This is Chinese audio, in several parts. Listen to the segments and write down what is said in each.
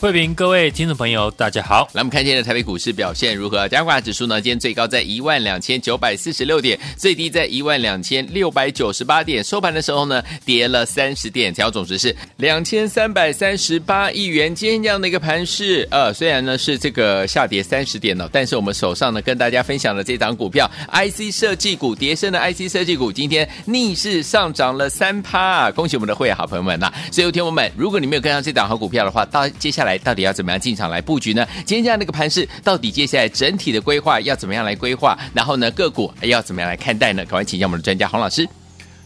慧平，各位听众朋友，大家好。来，我们看今天的台北股市表现如何？加权指数呢？今天最高在一万两千九百四十六点，最低在一万两千六百九十八点。收盘的时候呢，跌了三十点，成交总值是两千三百三十八亿元。今天这样的一个盘势，呃，虽然呢是这个下跌三十点了，但是我们手上呢跟大家分享的这档股票，IC 设计股，跌深的 IC 设计股，今天逆势上涨了三趴，恭喜我们的会员好朋友们呐！所以，有听友们，如果你没有跟上这档好股票的话，到接下来。来，到底要怎么样进场来布局呢？今天这样的一个盘势，到底接下来整体的规划要怎么样来规划？然后呢，个股要怎么样来看待呢？赶快请教我们的专家洪老师。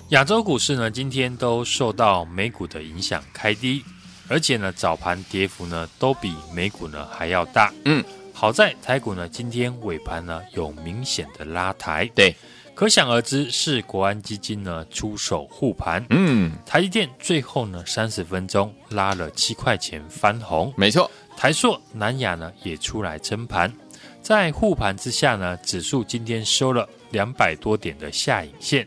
亚洲股市呢，今天都受到美股的影响开低，而且呢，早盘跌幅呢都比美股呢还要大。嗯，好在台股呢今天尾盘呢有明显的拉抬。对。可想而知，是国安基金呢出手护盘。嗯，台积电最后呢三十分钟拉了七块钱翻红。没错，台硕、南亚呢也出来撑盘，在护盘之下呢，指数今天收了两百多点的下影线，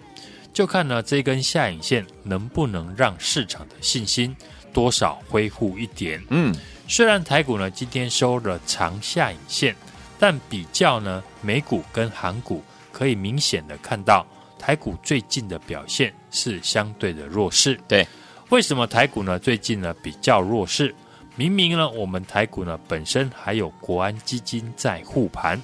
就看呢这根下影线能不能让市场的信心多少恢复一点。嗯，虽然台股呢今天收了长下影线，但比较呢美股跟韩股。可以明显的看到，台股最近的表现是相对的弱势。对，为什么台股呢最近呢比较弱势？明明呢我们台股呢本身还有国安基金在护盘，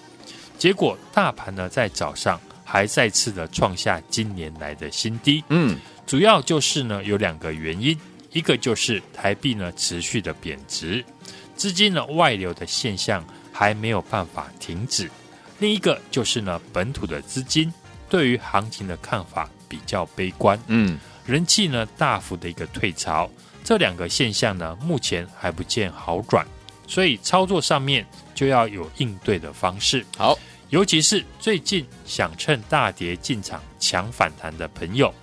结果大盘呢在早上还再次的创下今年来的新低。嗯，主要就是呢有两个原因，一个就是台币呢持续的贬值，资金呢外流的现象还没有办法停止。另一个就是呢，本土的资金对于行情的看法比较悲观，嗯，人气呢大幅的一个退潮，这两个现象呢目前还不见好转，所以操作上面就要有应对的方式。好，尤其是最近想趁大跌进场抢反弹的朋友，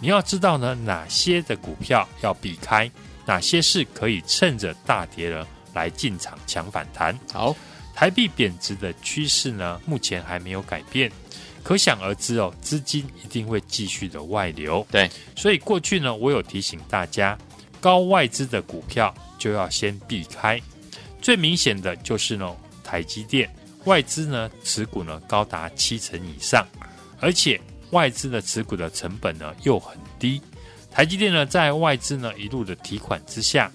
你要知道呢哪些的股票要避开，哪些是可以趁着大跌了来进场抢反弹。好。台币贬值的趋势呢，目前还没有改变，可想而知哦，资金一定会继续的外流。对，所以过去呢，我有提醒大家，高外资的股票就要先避开。最明显的就是呢，台积电外资呢持股呢高达七成以上，而且外资的持股的成本呢又很低。台积电呢在外资呢一路的提款之下。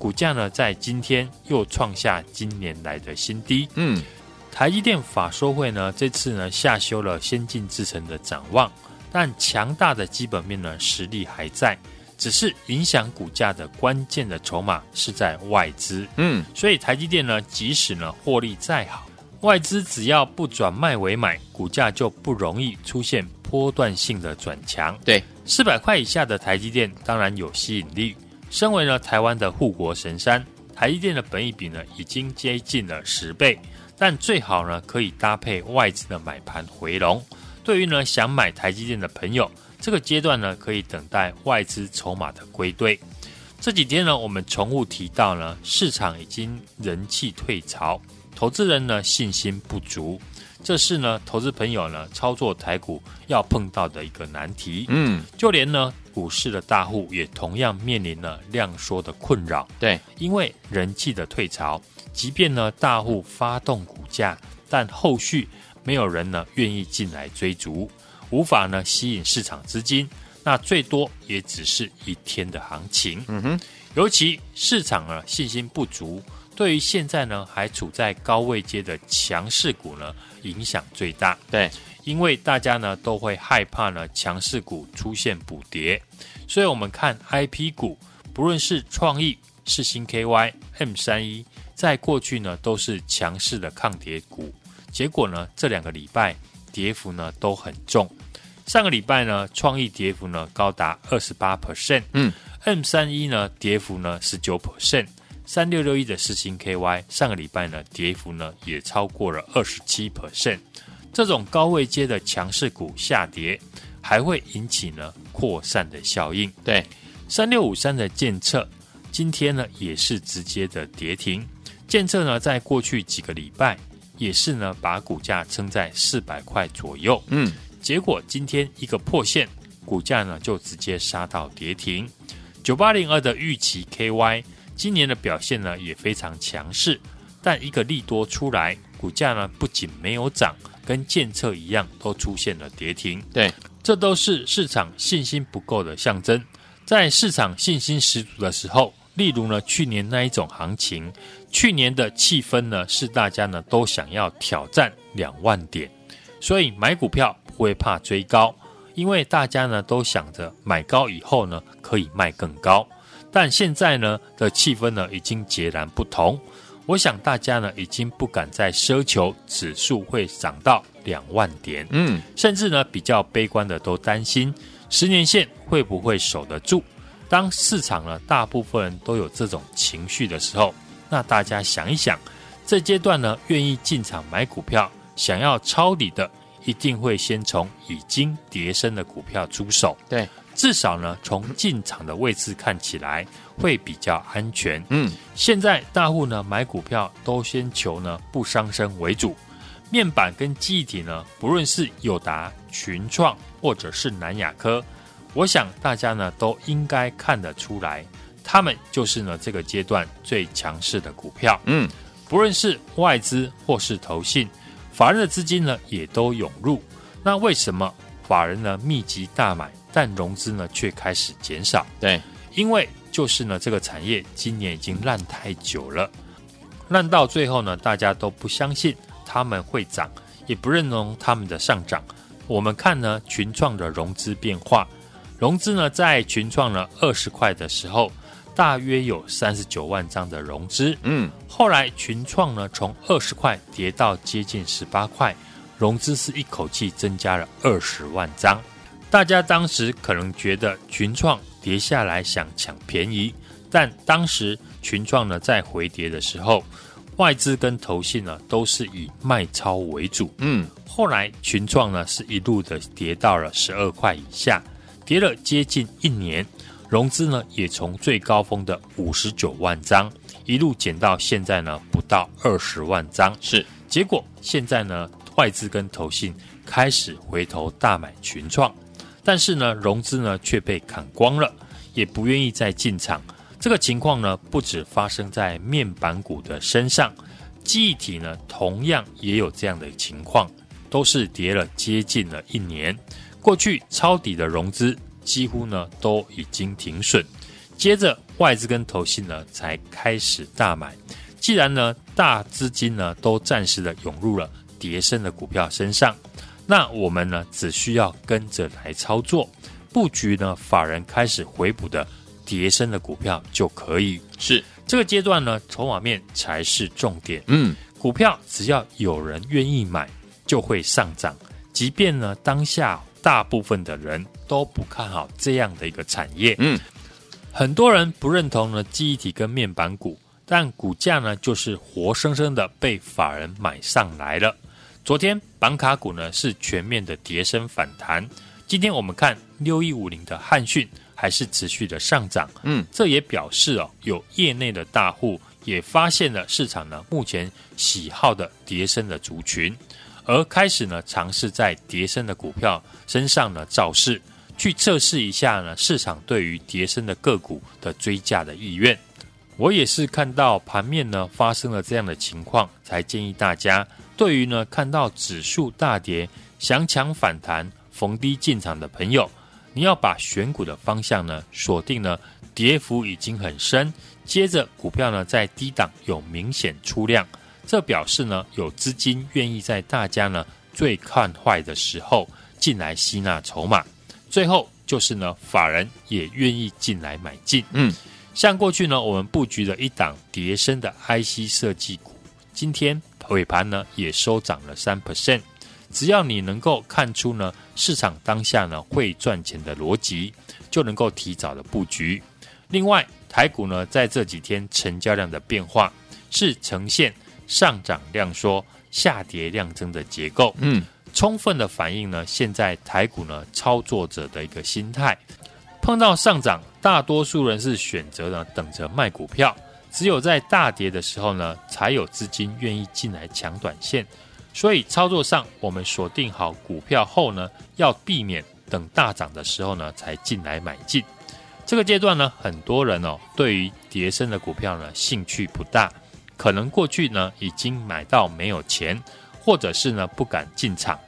股价呢，在今天又创下今年来的新低。嗯，台积电法说会呢，这次呢下修了先进制程的展望，但强大的基本面呢实力还在，只是影响股价的关键的筹码是在外资。嗯，所以台积电呢，即使呢获利再好，外资只要不转卖为买，股价就不容易出现波段性的转强。对，四百块以下的台积电当然有吸引力。身为呢台湾的护国神山，台积电的本益比呢已经接近了十倍，但最好呢可以搭配外资的买盘回笼。对于呢想买台积电的朋友，这个阶段呢可以等待外资筹码的归队。这几天呢我们重复提到呢，市场已经人气退潮，投资人呢信心不足，这是呢投资朋友呢操作台股要碰到的一个难题。嗯，就连呢。股市的大户也同样面临了量缩的困扰，对，因为人气的退潮，即便呢大户发动股价，但后续没有人呢愿意进来追逐，无法呢吸引市场资金，那最多也只是一天的行情。嗯哼，尤其市场呢信心不足，对于现在呢还处在高位阶的强势股呢影响最大。对。因为大家呢都会害怕呢强势股出现补跌，所以我们看 IP 股，不论是创意、世新 KY、M 三一，在过去呢都是强势的抗跌股，结果呢这两个礼拜跌幅呢都很重。上个礼拜呢，创意跌幅呢高达二十八 percent，嗯，M 三一呢跌幅呢十九 percent，三六六一的四星 KY 上个礼拜呢跌幅呢也超过了二十七 percent。这种高位阶的强势股下跌，还会引起呢扩散的效应。对，三六五三的建测今天呢也是直接的跌停。建测呢在过去几个礼拜也是呢把股价撑在四百块左右。嗯，结果今天一个破线，股价呢就直接杀到跌停。九八零二的预期 KY 今年的表现呢也非常强势，但一个利多出来，股价呢不仅没有涨。跟建测一样，都出现了跌停。对，这都是市场信心不够的象征。在市场信心十足的时候，例如呢，去年那一种行情，去年的气氛呢，是大家呢都想要挑战两万点，所以买股票不会怕追高，因为大家呢都想着买高以后呢可以卖更高。但现在呢的气氛呢已经截然不同。我想大家呢已经不敢再奢求指数会涨到两万点，嗯，甚至呢比较悲观的都担心十年线会不会守得住。当市场呢大部分人都有这种情绪的时候，那大家想一想，这阶段呢愿意进场买股票，想要抄底的，一定会先从已经跌升的股票出手。对。至少呢，从进场的位置看起来会比较安全。嗯，现在大户呢买股票都先求呢不伤身为主。面板跟记忆体呢，不论是友达、群创或者是南亚科，我想大家呢都应该看得出来，他们就是呢这个阶段最强势的股票。嗯，不论是外资或是投信，法人的资金呢也都涌入。那为什么法人呢密集大买？但融资呢却开始减少，对，因为就是呢这个产业今年已经烂太久了，烂到最后呢大家都不相信他们会涨，也不认同他们的上涨。我们看呢群创的融资变化，融资呢在群创呢二十块的时候，大约有三十九万张的融资，嗯，后来群创呢从二十块跌到接近十八块，融资是一口气增加了二十万张。大家当时可能觉得群创跌下来想抢便宜，但当时群创呢在回跌的时候，外资跟投信呢都是以卖超为主。嗯，后来群创呢是一路的跌到了十二块以下，跌了接近一年，融资呢也从最高峰的五十九万张一路减到现在呢不到二十万张。是，结果现在呢外资跟投信开始回头大买群创。但是呢，融资呢却被砍光了，也不愿意再进场。这个情况呢，不止发生在面板股的身上，记忆体呢同样也有这样的情况，都是跌了接近了一年。过去抄底的融资几乎呢都已经停损，接着外资跟投信呢才开始大买。既然呢大资金呢都暂时的涌入了跌深的股票身上。那我们呢，只需要跟着来操作，布局呢，法人开始回补的叠升的股票就可以。是这个阶段呢，筹码面才是重点。嗯，股票只要有人愿意买，就会上涨。即便呢，当下大部分的人都不看好这样的一个产业。嗯，很多人不认同呢，记忆体跟面板股，但股价呢，就是活生生的被法人买上来了。昨天板卡股呢是全面的跌升反弹，今天我们看六一五零的汉讯还是持续的上涨，嗯，这也表示哦，有业内的大户也发现了市场呢目前喜好的跌升的族群，而开始呢尝试在跌升的股票身上呢造势，去测试一下呢市场对于跌升的个股的追价的意愿。我也是看到盘面呢发生了这样的情况，才建议大家。对于呢，看到指数大跌，想抢反弹、逢低进场的朋友，你要把选股的方向呢锁定呢，跌幅已经很深，接着股票呢在低档有明显出量，这表示呢有资金愿意在大家呢最看坏的时候进来吸纳筹码，最后就是呢法人也愿意进来买进。嗯，像过去呢我们布局了一档跌深的 IC 设计股，今天。尾盘呢也收涨了三 percent，只要你能够看出呢市场当下呢会赚钱的逻辑，就能够提早的布局。另外，台股呢在这几天成交量的变化是呈现上涨量缩、下跌量增的结构，嗯，充分的反映呢现在台股呢操作者的一个心态。碰到上涨，大多数人是选择呢等着卖股票，只有在大跌的时候呢，才有资金愿意进来抢短线。所以操作上，我们锁定好股票后呢，要避免等大涨的时候呢才进来买进。这个阶段呢，很多人哦对于跌升的股票呢兴趣不大，可能过去呢已经买到没有钱，或者是呢不敢进场，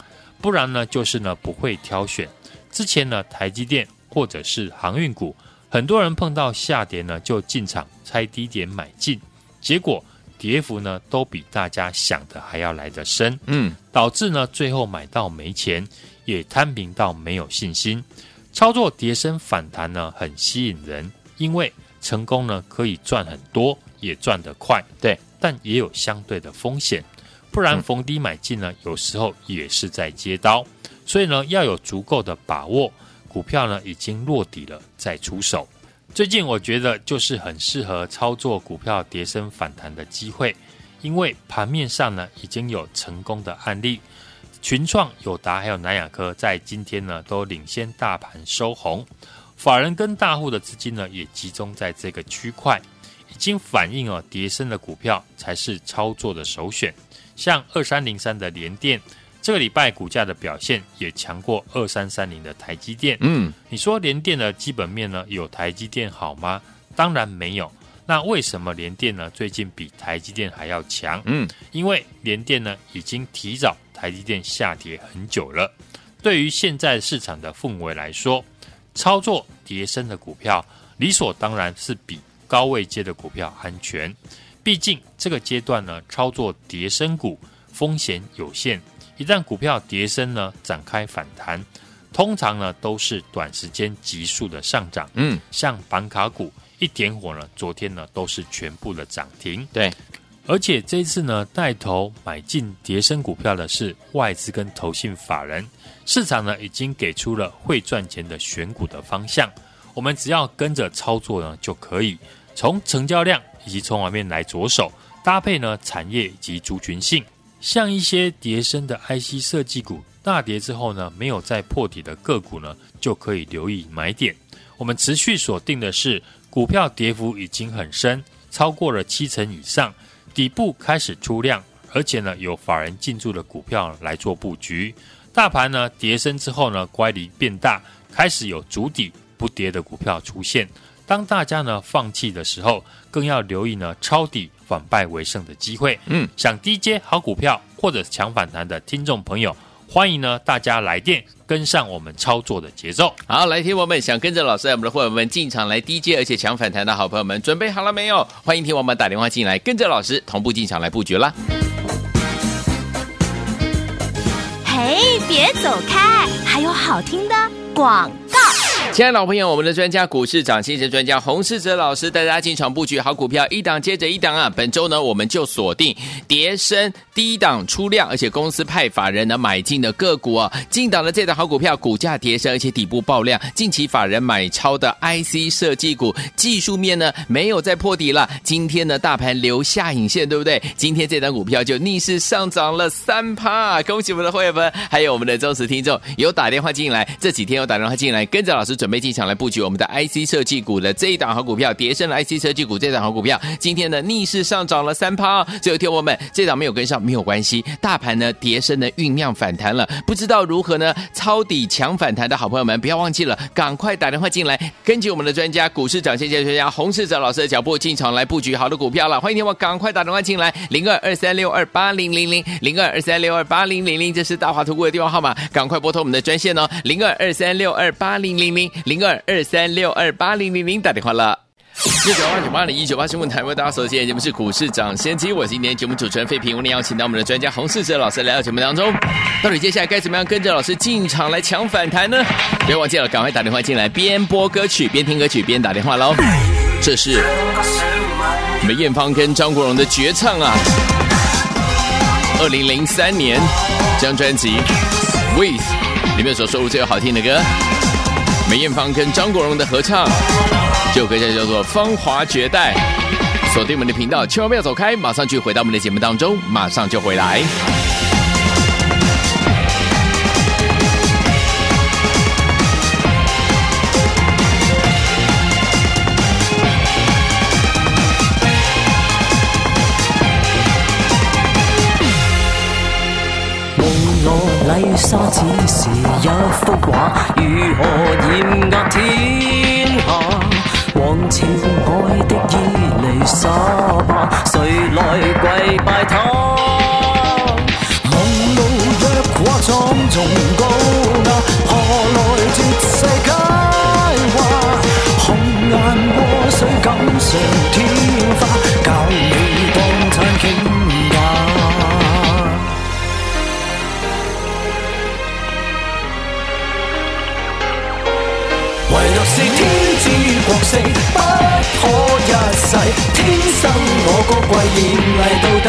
不然呢就是呢不会挑选。之前呢台积电。或者是航运股，很多人碰到下跌呢，就进场猜低点买进，结果跌幅呢都比大家想的还要来得深，嗯，导致呢最后买到没钱，也摊平到没有信心。操作跌升反弹呢很吸引人，因为成功呢可以赚很多，也赚得快，对，但也有相对的风险，不然逢低买进呢，有时候也是在接刀，所以呢要有足够的把握。股票呢已经落底了，再出手。最近我觉得就是很适合操作股票跌升反弹的机会，因为盘面上呢已经有成功的案例，群创、友达还有南亚科在今天呢都领先大盘收红，法人跟大户的资金呢也集中在这个区块，已经反映了跌升的股票才是操作的首选，像二三零三的联电。这个礼拜股价的表现也强过二三三零的台积电。嗯，你说联电的基本面呢有台积电好吗？当然没有。那为什么联电呢最近比台积电还要强？嗯，因为联电呢已经提早台积电下跌很久了。对于现在市场的氛围来说，操作跌升的股票理所当然是比高位接的股票安全。毕竟这个阶段呢，操作跌升股风险有限。一旦股票跌升呢，展开反弹，通常呢都是短时间急速的上涨。嗯，像板卡股一点火呢，昨天呢都是全部的涨停。对，而且这次呢，带头买进跌升股票的是外资跟投信法人，市场呢已经给出了会赚钱的选股的方向，我们只要跟着操作呢就可以。从成交量以及筹码面来着手，搭配呢产业以及族群性。像一些跌升的 IC 设计股，大跌之后呢，没有再破底的个股呢，就可以留意买点。我们持续锁定的是股票跌幅已经很深，超过了七成以上，底部开始出量，而且呢有法人进驻的股票来做布局。大盘呢跌升之后呢，乖离变大，开始有足底不跌的股票出现。当大家呢放弃的时候，更要留意呢抄底。反败为胜的机会，嗯，想低阶好股票或者抢反弹的听众朋友，欢迎呢大家来电跟上我们操作的节奏。好，来听我们想跟着老师，我们的伙伴们进场来低阶而且抢反弹的好朋友们，准备好了没有？欢迎听我们打电话进来，跟着老师同步进场来布局啦。嘿，别走开，还有好听的广告。亲爱的老朋友，我们的专家股市涨先生专家洪世哲老师带大家进场布局好股票，一档接着一档啊！本周呢，我们就锁定跌升低档出量，而且公司派法人呢买进的个股啊，进档的这档好股票，股价跌升，而且底部爆量，近期法人买超的 IC 设计股，技术面呢没有再破底了。今天呢，大盘留下影线，对不对？今天这档股票就逆势上涨了三趴，恭喜我们的会员们，还有我们的忠实听众，有打电话进来，这几天有打电话进来，跟着老师。准备进场来布局我们的 IC 设计股的这一档好股票，跌深了 IC 设计股这档好股票，今天呢逆势上涨了三趴。最后听我们这档没有跟上没有关系，大盘呢跌深的酝酿反弹了，不知道如何呢抄底抢反弹的好朋友们，不要忘记了，赶快打电话进来，根据我们的专家股市涨先机专家洪市哲老师的脚步进场来布局好的股票了。欢迎听我赶快打电话进来，零二二三六二八零零零零二二三六二八零零零，这是大华图股的电话号码，赶快拨通我们的专线哦，零二二三六二八零零零。零二二三六二八零零零打电话了，六九八九八零一九八新闻台为大家所见节目是股市涨先机，我是今天节目主持人费平，我们邀请到我们的专家洪世哲老师来到节目当中，到底接下来该怎么样跟着老师进场来抢反弹呢？别忘记了，赶快打电话进来，边播歌曲边听歌曲边打电话喽。这是梅艳芳跟张国荣的绝唱啊。二零零三年这张专辑《With》里面所收录最好听的歌，梅艳芳跟张国荣的合唱，这首歌叫做《芳华绝代》。锁定我们的频道，千万不要走开，马上去回到我们的节目当中，马上就回来。沙只是一幅画，如何艳压天下？王朝爱的伊丽莎白，谁来跪拜她？红路若跨苍穹高雅，何来绝世佳话？红颜祸水锦上添花，不可一世。天生我高贵，艳丽到底。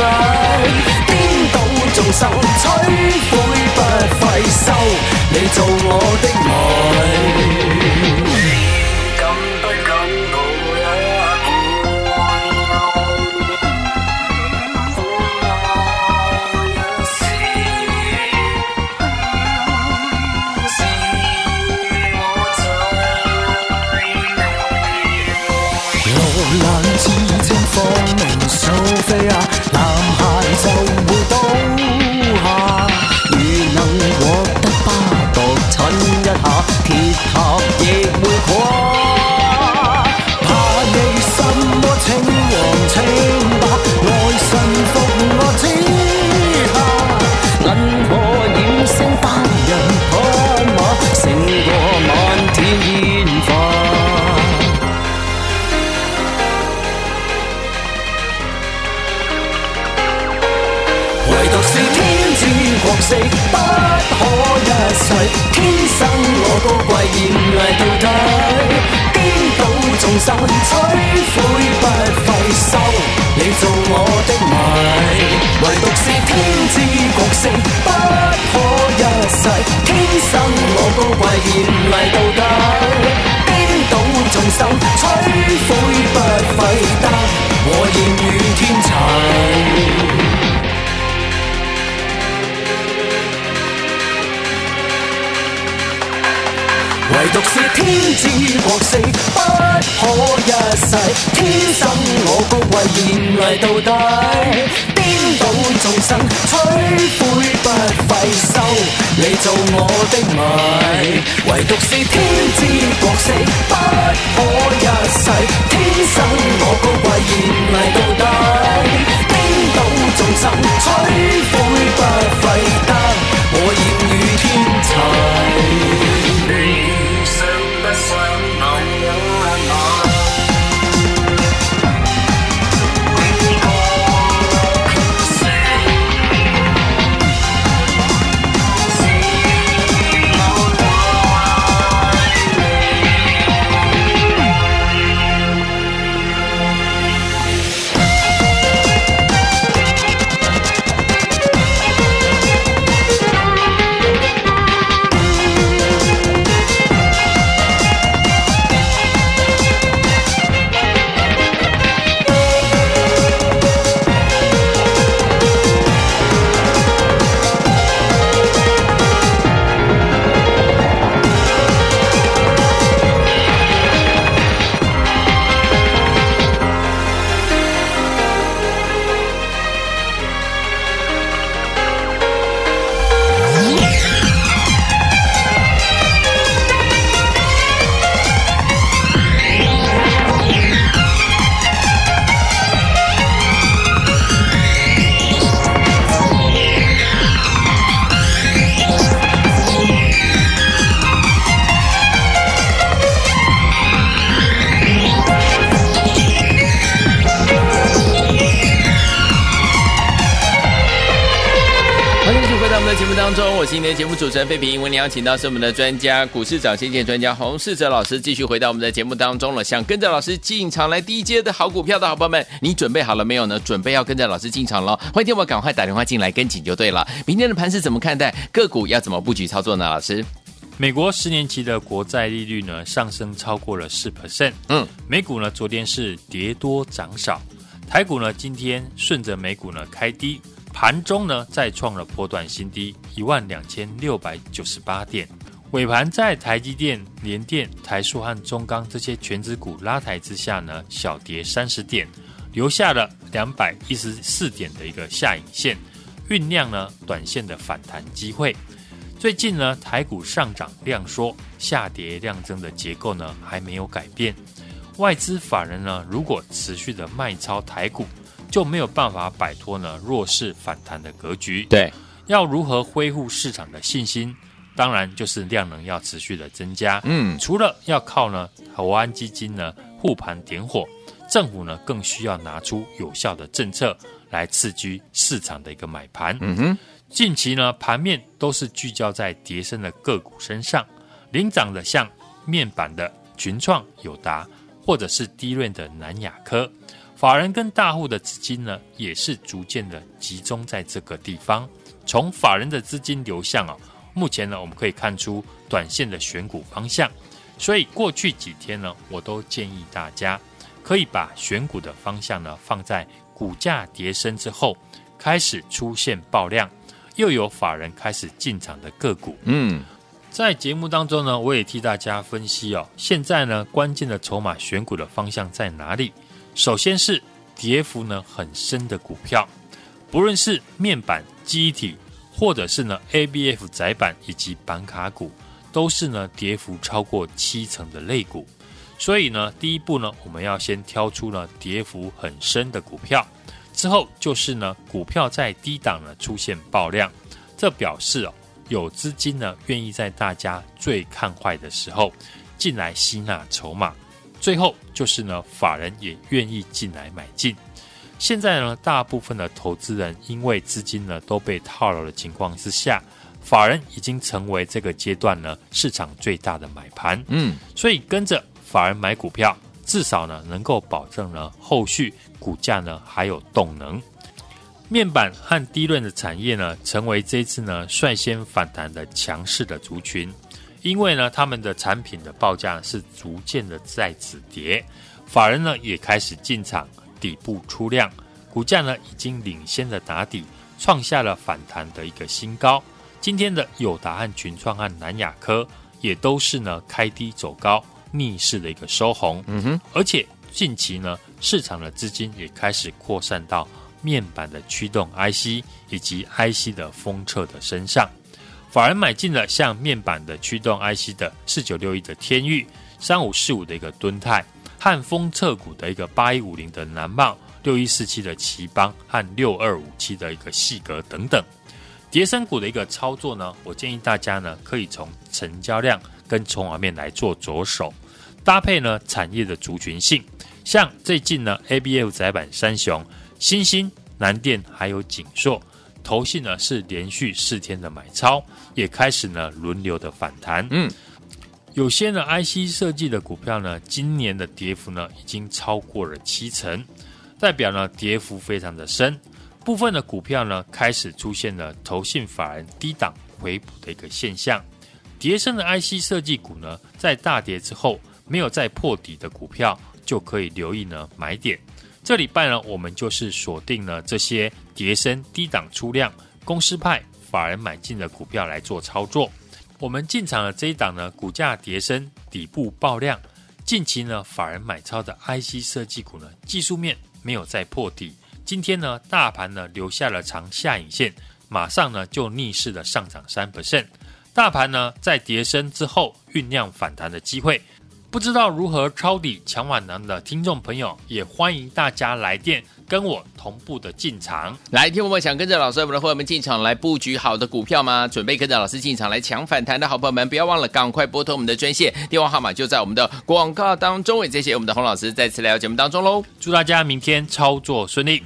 颠倒众生，摧毁不费收。你做我的角色不可一世，天生我高贵，艳丽到底，颠倒众生，摧毁不费心，你做我的迷。唯独是天之角色不可一世，天生我高贵，艳丽到底，颠倒众生，摧毁不费得，我艳遇天齐。唯独是天之国色，不可一世。天生我高贵，艳丽到底。颠倒众生，摧毁不费收。你做我的迷，唯独是天之国色，不可一世。天生我高贵，艳丽到底。颠倒众生，摧毁不费节目当中，我是今天的节目主持人费平。为您邀请到是我们的专家，股市涨先见专家洪世哲老师，继续回到我们的节目当中了。想跟着老师进场来低阶的好股票的好朋友们，你准备好了没有呢？准备要跟着老师进场了，欢迎听我赶快打电话进来跟紧就对了。明天的盘是怎么看待？个股要怎么布局操作呢？老师，美国十年期的国债利率呢上升超过了四 percent。嗯，美股呢昨天是跌多涨少，台股呢今天顺着美股呢开低。盘中呢，再创了波段新低，一万两千六百九十八点。尾盘在台积电、联电、台塑和中钢这些全指股拉抬之下呢，小跌三十点，留下了两百一十四点的一个下影线，酝酿呢短线的反弹机会。最近呢，台股上涨量缩，下跌量增的结构呢还没有改变。外资法人呢，如果持续的卖超台股，就没有办法摆脱呢弱势反弹的格局。对，要如何恢复市场的信心？当然就是量能要持续的增加。嗯，除了要靠呢投安基金呢护盘点火，政府呢更需要拿出有效的政策来刺激市场的一个买盘。嗯哼，近期呢盘面都是聚焦在跌升的个股身上，领涨的像面板的群创、友达，或者是低润的南亚科。法人跟大户的资金呢，也是逐渐的集中在这个地方。从法人的资金流向啊，目前呢，我们可以看出短线的选股方向。所以过去几天呢，我都建议大家可以把选股的方向呢，放在股价跌升之后，开始出现爆量，又有法人开始进场的个股。嗯，在节目当中呢，我也替大家分析哦，现在呢，关键的筹码选股的方向在哪里？首先是跌幅呢很深的股票，不论是面板、机体，或者是呢 ABF 载板以及板卡股，都是呢跌幅超过七成的类股。所以呢，第一步呢，我们要先挑出呢跌幅很深的股票，之后就是呢股票在低档呢出现爆量，这表示哦有资金呢愿意在大家最看坏的时候进来吸纳筹码。最后就是呢，法人也愿意进来买进。现在呢，大部分的投资人因为资金呢都被套牢的情况之下，法人已经成为这个阶段呢市场最大的买盘。嗯，所以跟着法人买股票，至少呢能够保证呢后续股价呢还有动能。面板和低润的产业呢，成为这次呢率先反弹的强势的族群。因为呢，他们的产品的报价是逐渐的在止跌，法人呢也开始进场底部出量，股价呢已经领先的打底，创下了反弹的一个新高。今天的友达和群创和南亚科也都是呢开低走高，逆势的一个收红。嗯哼，而且近期呢市场的资金也开始扩散到面板的驱动 IC 以及 IC 的封测的身上。反而买进了像面板的驱动 IC 的四九六一的天钰，三五四五的一个敦泰，和封测股的一个八一五零的南茂，六一四七的奇邦和六二五七的一个细格等等。跌深股的一个操作呢，我建议大家呢可以从成交量跟筹码面来做着手，搭配呢产业的族群性，像最近呢 ABF 窄板三雄，新兴、南电还有景硕。投信呢是连续四天的买超，也开始呢轮流的反弹。嗯，有些呢 IC 设计的股票呢，今年的跌幅呢已经超过了七成，代表呢跌幅非常的深。部分的股票呢开始出现了投信法人低档回补的一个现象。跌深的 IC 设计股呢，在大跌之后没有再破底的股票，就可以留意呢买点。这礼拜呢，我们就是锁定了这些跌升低档出量、公司派法人买进的股票来做操作。我们进场的这一档呢，股价跌升，底部爆量。近期呢，法人买超的 IC 设计股呢，技术面没有再破底。今天呢，大盘呢留下了长下影线，马上呢就逆势的上涨三 percent。大盘呢在跌升之后酝酿反弹的机会。不知道如何抄底抢碗囊的听众朋友，也欢迎大家来电跟我同步的进场。来，听我们想跟着老师我们的伙伴们进场来布局好的股票吗？准备跟着老师进场来抢反弹的好朋友们，不要忘了赶快拨通我们的专线，电话号码就在我们的广告当中。也谢谢我们的洪老师再次来到节目当中喽，祝大家明天操作顺利。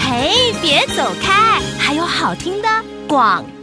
嘿，别走开，还有好听的广告。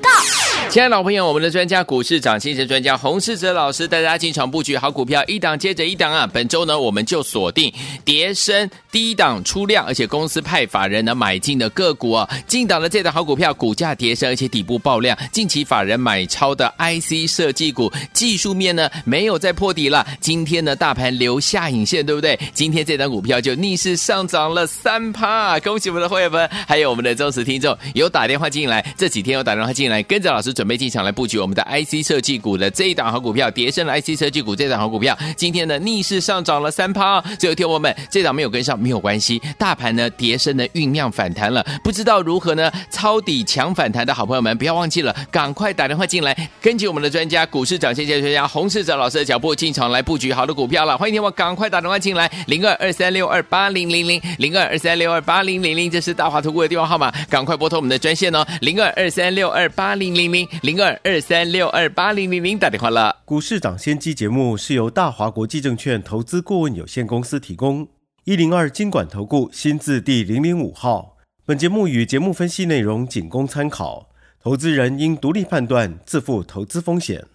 亲爱的老朋友，我们的专家股市涨先机专家洪世哲老师带大家进场布局好股票，一档接着一档啊！本周呢，我们就锁定跌升低档出量，而且公司派法人呢买进的个股啊，进档的这档好股票，股价跌升，而且底部爆量，近期法人买超的 IC 设计股，技术面呢没有再破底了。今天呢，大盘留下影线，对不对？今天这档股票就逆势上涨了三趴，恭喜我们的会员们，还有我们的忠实听众，有打电话进来，这几天有打电话进来，跟着老师。准备进场来布局我们的 IC 设计股的这一档好股票，跌深了 IC 设计股这档好股票，今天呢逆势上涨了三趴。最后听我们这档没有跟上没有关系，大盘呢跌深的酝酿反弹了，不知道如何呢抄底抢反弹的好朋友们，不要忘记了，赶快打电话进来，根据我们的专家股市涨先机专家洪士哲老师的脚步进场来布局好的股票了。欢迎听我赶快打电话进来，零二二三六二八零零零零二二三六二八零零零，这是大华投顾的电话号码，赶快拨通我们的专线哦，零二二三六二八零零零。零二二三六二八零零零打电话了。股市涨先机节目是由大华国际证券投资顾问有限公司提供，一零二经管投顾新字第零零五号。本节目与节目分析内容仅供参考，投资人应独立判断，自负投资风险。